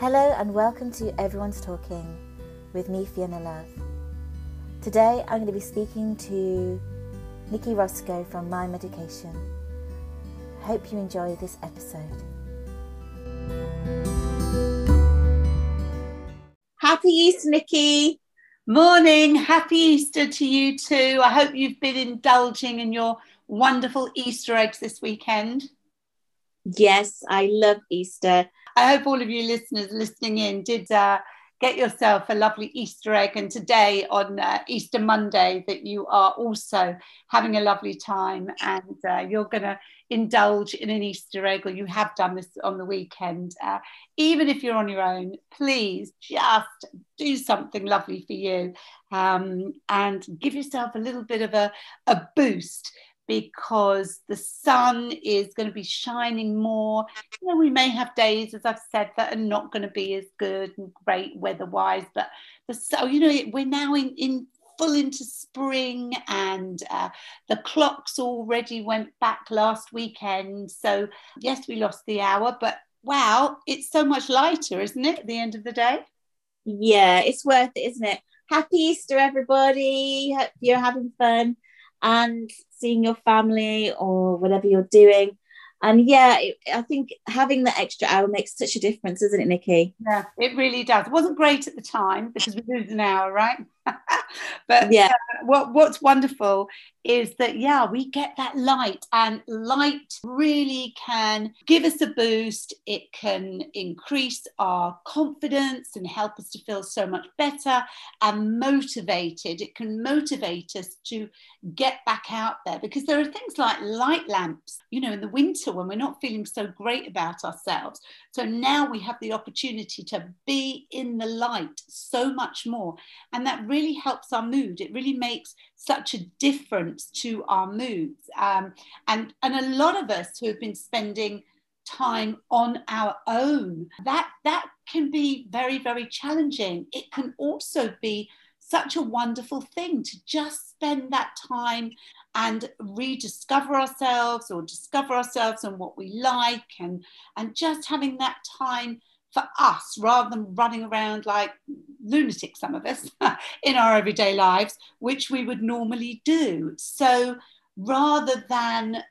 Hello and welcome to Everyone's Talking with me, Fiona Love. Today I'm going to be speaking to Nicci Roscoe from Mind Medication. I hope you enjoy this episode. Happy Easter, Nicci. Morning. Happy Easter to you too. I hope you've been indulging in your wonderful Easter eggs this weekend. Yes, I love Easter. I hope all of you listeners listening in did uh, get yourself a lovely Easter egg. And today, on uh, Easter Monday, that you are also having a lovely time and uh, you're going to indulge in an Easter egg, or you have done this on the weekend. Uh, even if you're on your own, please just do something lovely for you um, and give yourself a little bit of a, a boost because the sun is going to be shining more. You know, we may have days, as I've said, that are not going to be as good and great weather-wise, but the so you know we're now in in full into spring and uh, the clocks already went back last weekend. So yes, we lost the hour, but wow, it's so much lighter, isn't it? At the end of the day. Yeah, it's worth it, isn't it? Happy Easter, everybody. Hope you're having fun and seeing your family or whatever you're doing. And yeah, it, I think having the extra hour makes such a difference, isn't it, Nicci? Yeah, it really does. It wasn't great at the time because we lose an hour, right? but yeah, uh, what what's wonderful is that yeah, we get that light, and light really can give us a boost. It can increase our confidence and help us to feel so much better and motivated. It can motivate us to get back out there because there are things like light lamps, you know, in the winter when we're not feeling so great about ourselves. So now we have the opportunity to be in the light so much more, and that really helps our mood. It really makes such a difference to our moods. Um, and, and a lot of us who have been spending time on our own, that, that can be very, very challenging. It can also be such a wonderful thing to just spend that time and rediscover ourselves or discover ourselves and what we like and and just having that time for us rather than running around like lunatics, some of us, in our everyday lives, which we would normally do. So rather than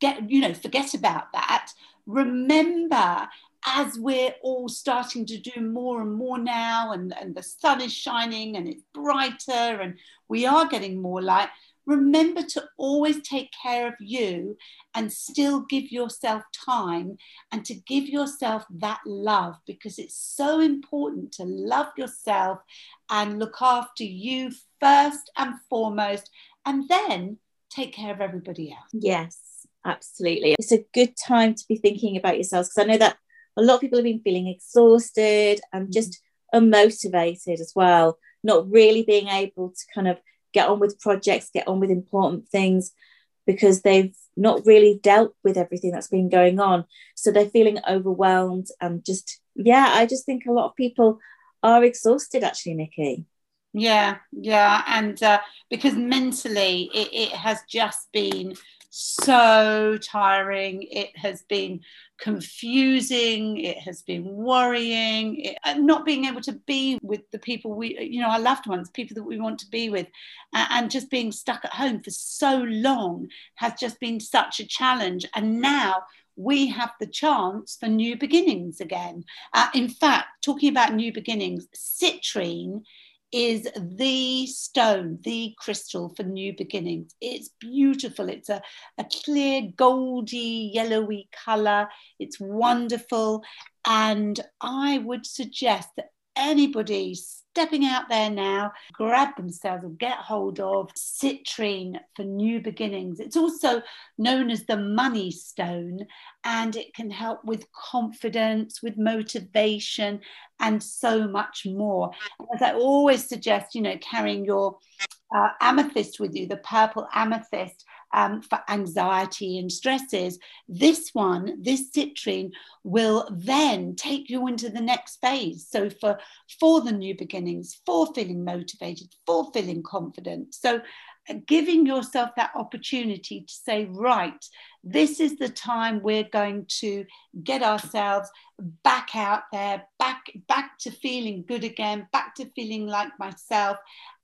get, you know, forget about that, remember as we're all starting to do more and more now, and, and the sun is shining and it's brighter, and we are getting more light, remember to always take care of you and still give yourself time and to give yourself that love because it's so important to love yourself and look after you first and foremost and then take care of everybody else. Yes, absolutely. It's a good time to be thinking about yourselves because I know that a lot of people have been feeling exhausted and just mm. unmotivated as well, not really being able to kind of get on with projects, get on with important things because they've not really dealt with everything that's been going on. So they're feeling overwhelmed and just, yeah, I just think a lot of people are exhausted actually, Nicci. Yeah, yeah. And uh, because mentally it, it has just been so tiring. It has been confusing. It has been worrying. It, not being able to be with the people we, you know, our loved ones, people that we want to be with, uh, and just being stuck at home for so long has just been such a challenge. And now we have the chance for new beginnings again. Uh, in fact, talking about new beginnings, citrine is the stone, the crystal for new beginnings. It's beautiful. It's a, a clear, goldy, yellowy colour. It's wonderful. And I would suggest that anybody stepping out there now, grab themselves or get hold of citrine for new beginnings. It's also known as the money stone, and it can help with confidence, with motivation, and so much more. As I always suggest, you know, carrying your uh, amethyst with you, the purple amethyst, um, for anxiety and stresses. This one, this citrine, will then take you into the next phase. So for for the new beginnings, for feeling motivated, for feeling confident. So giving yourself that opportunity to say, right, this is the time we're going to get ourselves back out there, back, back to feeling good again, back to feeling like myself,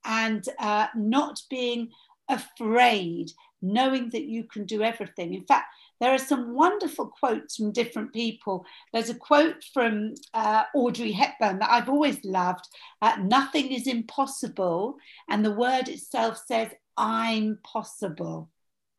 and uh, not being afraid, knowing that you can do everything. In fact, there are some wonderful quotes from different people. There's a quote from uh, Audrey Hepburn that I've always loved uh, Nothing is impossible. And the word itself says, I'm possible.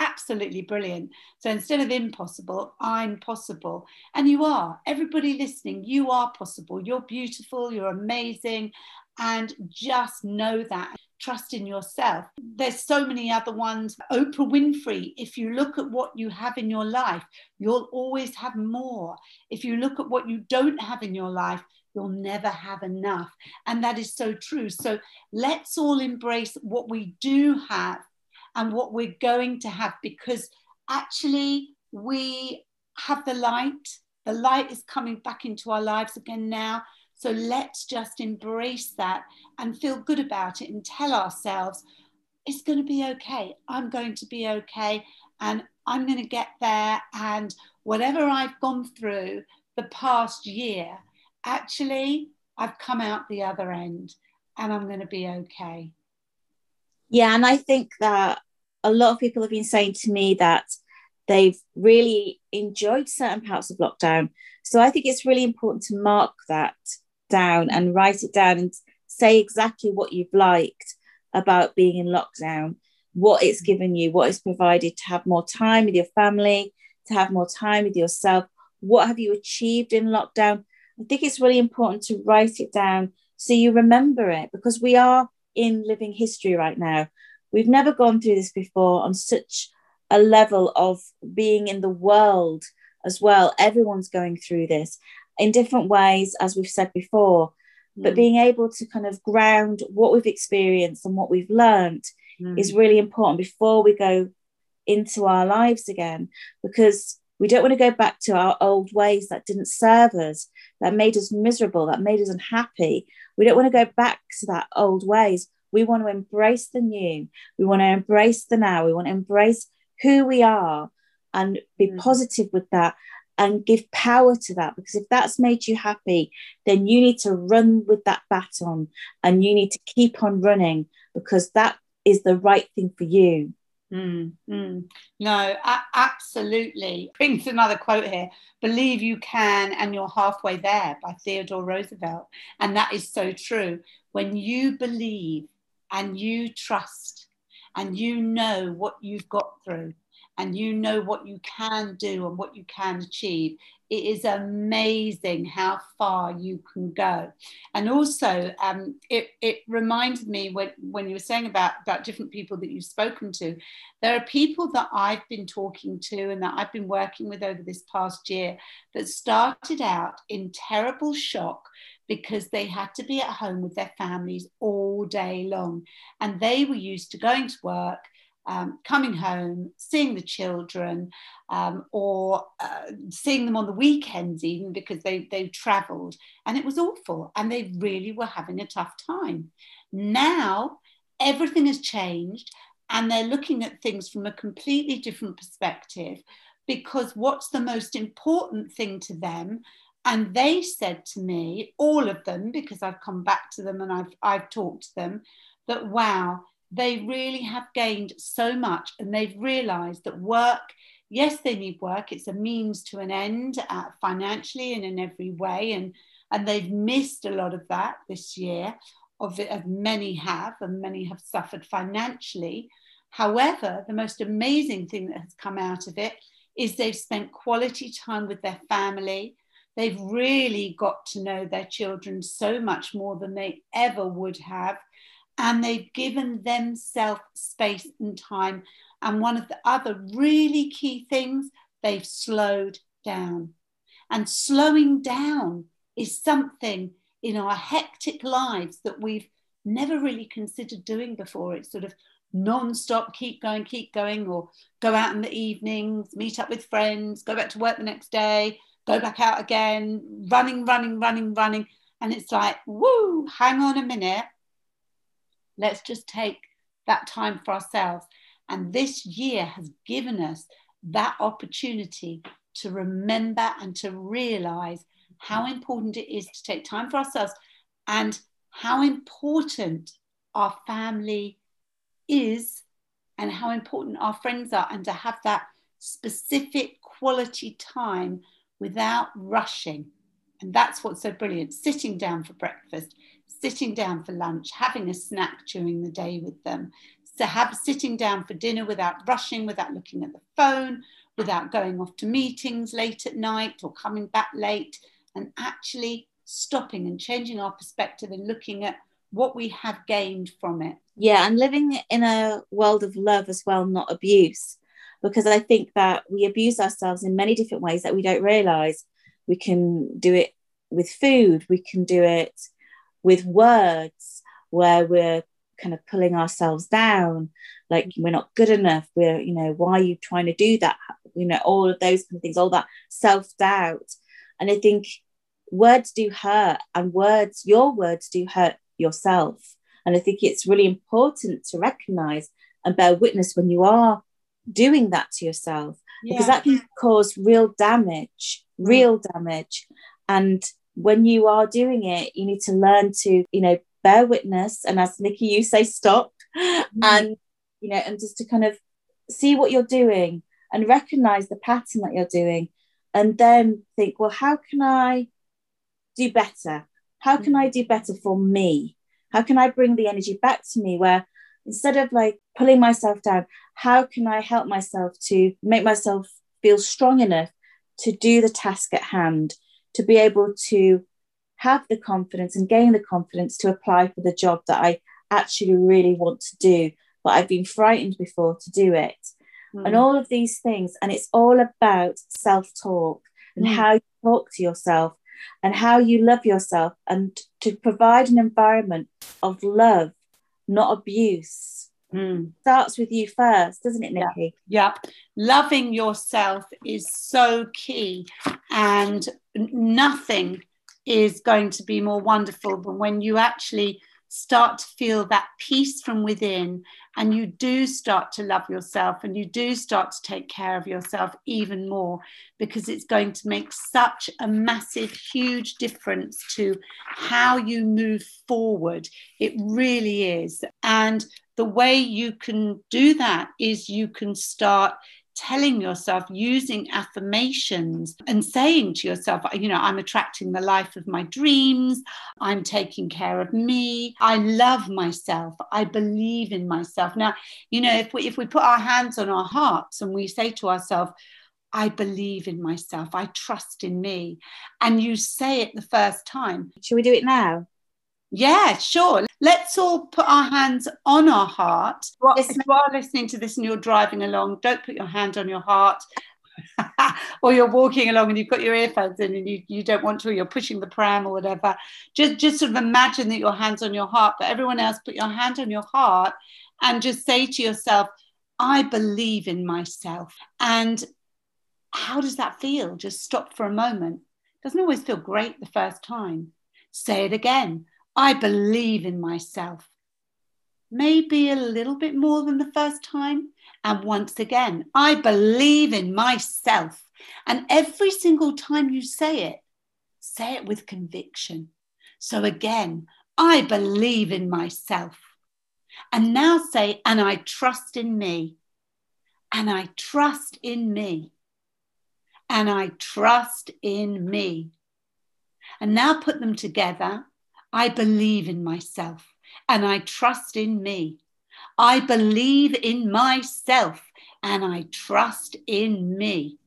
Absolutely brilliant. So instead of impossible, I'm possible. And you are. Everybody listening, you are possible. You're beautiful, you're amazing. And just know that trust in yourself. There's so many other ones. Oprah Winfrey, if you look at what you have in your life, you'll always have more. If you look at what you don't have in your life, you'll never have enough. And that is so true. So let's all embrace what we do have and what we're going to have because actually we have the light. The light is coming back into our lives again now. So let's just embrace that and feel good about it and tell ourselves, it's going to be okay. I'm going to be okay. And I'm going to get there. And whatever I've gone through the past year, actually, I've come out the other end and I'm going to be okay. Yeah. And I think that a lot of people have been saying to me that they've really enjoyed certain parts of lockdown. So I think it's really important to mark that down and write it down and say exactly what you've liked about being in lockdown, what it's given you, what it's provided to have more time with your family, to have more time with yourself. What have you achieved in lockdown? I think it's really important to write it down so you remember it because we are in living history right now. We've never gone through this before on such a level of being in the world as well. Everyone's going through this in different ways, as we've said before, mm. but being able to kind of ground what we've experienced and what we've learned mm. is really important before we go into our lives again, because we don't want to go back to our old ways that didn't serve us, that made us miserable, that made us unhappy. We don't want to go back to that old ways. We want to embrace the new. We want to embrace the now. We want to embrace who we are and be mm. positive with that and give power to that because if that's made you happy then you need to run with that baton and you need to keep on running because that is the right thing for you. Mm, no a- absolutely. Brings another quote here. Believe you can and you're halfway there by theodore roosevelt. And that is so true. When you believe and you trust and you know what you've got through and you know what you can do and what you can achieve, it is amazing how far you can go. And also, um, it, it reminded me when, when you were saying about, about different people that you've spoken to, there are people that I've been talking to and that I've been working with over this past year that started out in terrible shock because they had to be at home with their families all day long. And they were used to going to work um, coming home, seeing the children, um, or uh, seeing them on the weekends, even because they they travelled, and it was awful, and they really were having a tough time. Now everything has changed, and they're looking at things from a completely different perspective, because what's the most important thing to them? And they said to me, all of them, because I've come back to them and I've I've talked to them, that wow, they really have gained so much and they've realized that work yes they need work. It's a means to an end uh, financially and in every way. And and they've missed a lot of that this year. Of it as many have and many have suffered financially. However the most amazing thing that has come out of it is they've spent quality time with their family. They've really got to know their children so much more than they ever would have and they've given themselves space and time. And one of the other really key things, they've slowed down. And slowing down is something in our hectic lives that we've never really considered doing before. It's sort of non-stop keep going keep going or go out in the evenings meet up with friends go back to work the next day go back out again running running running running and it's like woo hang on a minute let's just take that time for ourselves. And this year has given us that opportunity to remember and to realize how important it is to take time for ourselves and how important our family is and how important our friends are, and to have that specific quality time without rushing. And that's what's so brilliant sitting down for breakfast, sitting down for lunch, having a snack during the day with them. So, have sitting down for dinner without rushing, without looking at the phone, without going off to meetings late at night or coming back late, and actually stopping and changing our perspective and looking at what we have gained from it. Yeah, and living in a world of love as well, not abuse. Because I think that we abuse ourselves in many different ways that we don't realize. We can do it with food, we can do it with words where we're kind of pulling ourselves down, like mm-hmm. we're not good enough. We're, you know, why are you trying to do that? You know, all of those kind of things, all that self doubt. And I think words do hurt, and words, your words do hurt yourself. And I think it's really important to recognize and bear witness when you are doing that to yourself, yeah. because that can cause real damage, mm. real damage. And when you are doing it, you need to learn to, you know, bear witness. And as Nicci, you say, stop. Mm-hmm. And, you know, and just to kind of see what you're doing and recognize the pattern that you're doing. And then think, well, how can I do better? How can I do better for me? How can I bring the energy back to me where instead of like pulling myself down, how can I help myself to make myself feel strong enough to do the task at hand, to be able to have the confidence and gain the confidence to apply for the job that I actually really want to do, but I've been frightened before to do it. Mm. And all of these things. And it's all about self talk and mm. how you talk to yourself and how you love yourself and to provide an environment of love, not abuse. Mm. Starts with you first, doesn't it, Nicci? Yeah. yeah. Loving yourself is so key, and nothing is going to be more wonderful than when you actually start to feel that peace from within and you do start to love yourself and you do start to take care of yourself even more because it's going to make such a massive huge difference to how you move forward. It really is. And the way you can do that is you can start telling yourself, using affirmations and saying to yourself, you know, I'm attracting the life of my dreams. I'm taking care of me. I love myself. I believe in myself. Now, you know, if we, if we put our hands on our hearts and we say to ourselves, I believe in myself. I trust in me. And you say it the first time. Should we do it now? Yeah, sure. Let's all put our hands on our heart. If you are listening to this and you're driving along, don't put your hand on your heart. or you're walking along and you've got your earphones in and you, you don't want to, or you're pushing the pram or whatever. Just, just sort of imagine that your hand's on your heart, but everyone else put your hand on your heart and just say to yourself, I believe in myself. And how does that feel? Just stop for a moment. Doesn't always feel great the first time. Say it again. I believe in myself. Maybe a little bit more than the first time. And once again, I believe in myself. And every single time you say it, say it with conviction. So again, I believe in myself. And now say, and I trust in me. And I trust in me. And I trust in me. And now put them together I believe in myself and I trust in me. I believe in myself and I trust in me.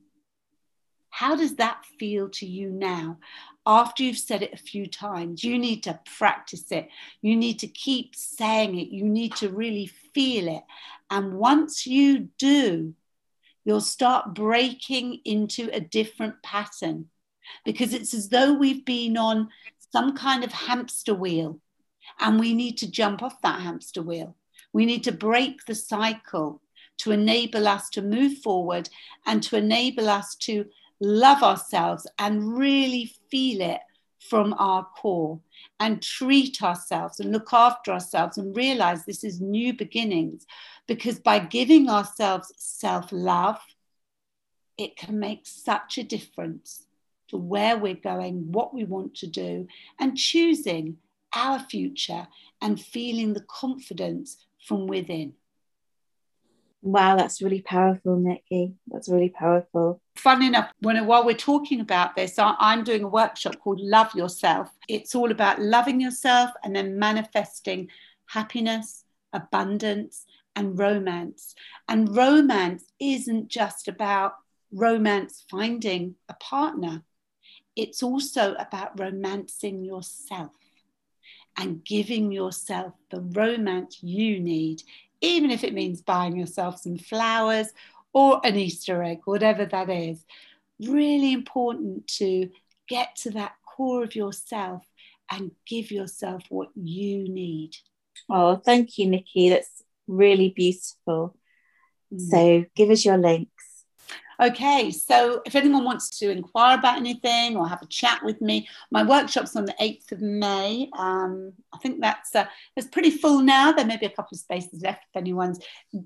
How does that feel to you now? After you've said it a few times, you need to practice it. You need to keep saying it. You need to really feel it. And once you do, you'll start breaking into a different pattern because it's as though we've been on some kind of hamster wheel, and we need to jump off that hamster wheel. We need to break the cycle to enable us to move forward and to enable us to love ourselves and really feel it from our core and treat ourselves and look after ourselves and realize this is new beginnings. Because by giving ourselves self love, it can make such a difference to where we're going, what we want to do, and choosing our future and feeling the confidence from within. Wow, that's really powerful, Nicci. That's really powerful. Fun enough, when while we're talking about this, I'm doing a workshop called Love Yourself. It's all about loving yourself and then manifesting happiness, abundance, and romance. And romance isn't just about romance finding a partner, it's also about romancing yourself and giving yourself the romance you need even if it means buying yourself some flowers or an Easter egg, whatever that is. Really important to get to that core of yourself and give yourself what you need. Oh, thank you, Nicci. That's really beautiful. Mm. So give us your link. Okay, so if anyone wants to inquire about anything or have a chat with me, my workshop's on the 8th of May. Um, I think that's uh, it's pretty full now. There may be a couple of spaces left if anyone's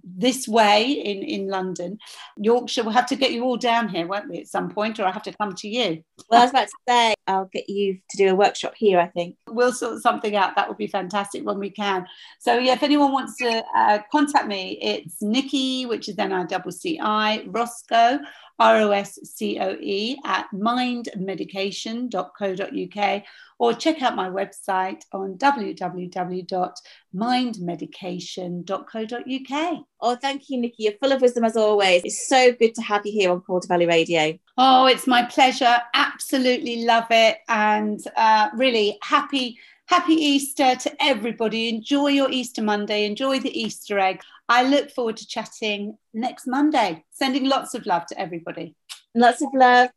this way in, in London. Yorkshire, we'll have to get you all down here, won't we, at some point, or I have to come to you. Well, I was about to say, I'll get you to do a workshop here, I think. We'll sort something out. That would be fantastic when we can. So, yeah, if anyone wants to uh, contact me, it's Nicci, which is N I double C I, Roscoe R O S C O E, at mindmedication.co.uk, or check out my website on www.mindmedication.co.uk. Oh, thank you, Nicci. You're full of wisdom as always. It's so good to have you here on Portobello Radio. Oh, it's my pleasure. Absolutely love it. And uh, really happy Happy Easter to everybody. Enjoy your Easter Monday. Enjoy the Easter egg. I look forward to chatting next Monday. Sending lots of love to everybody. Lots of love.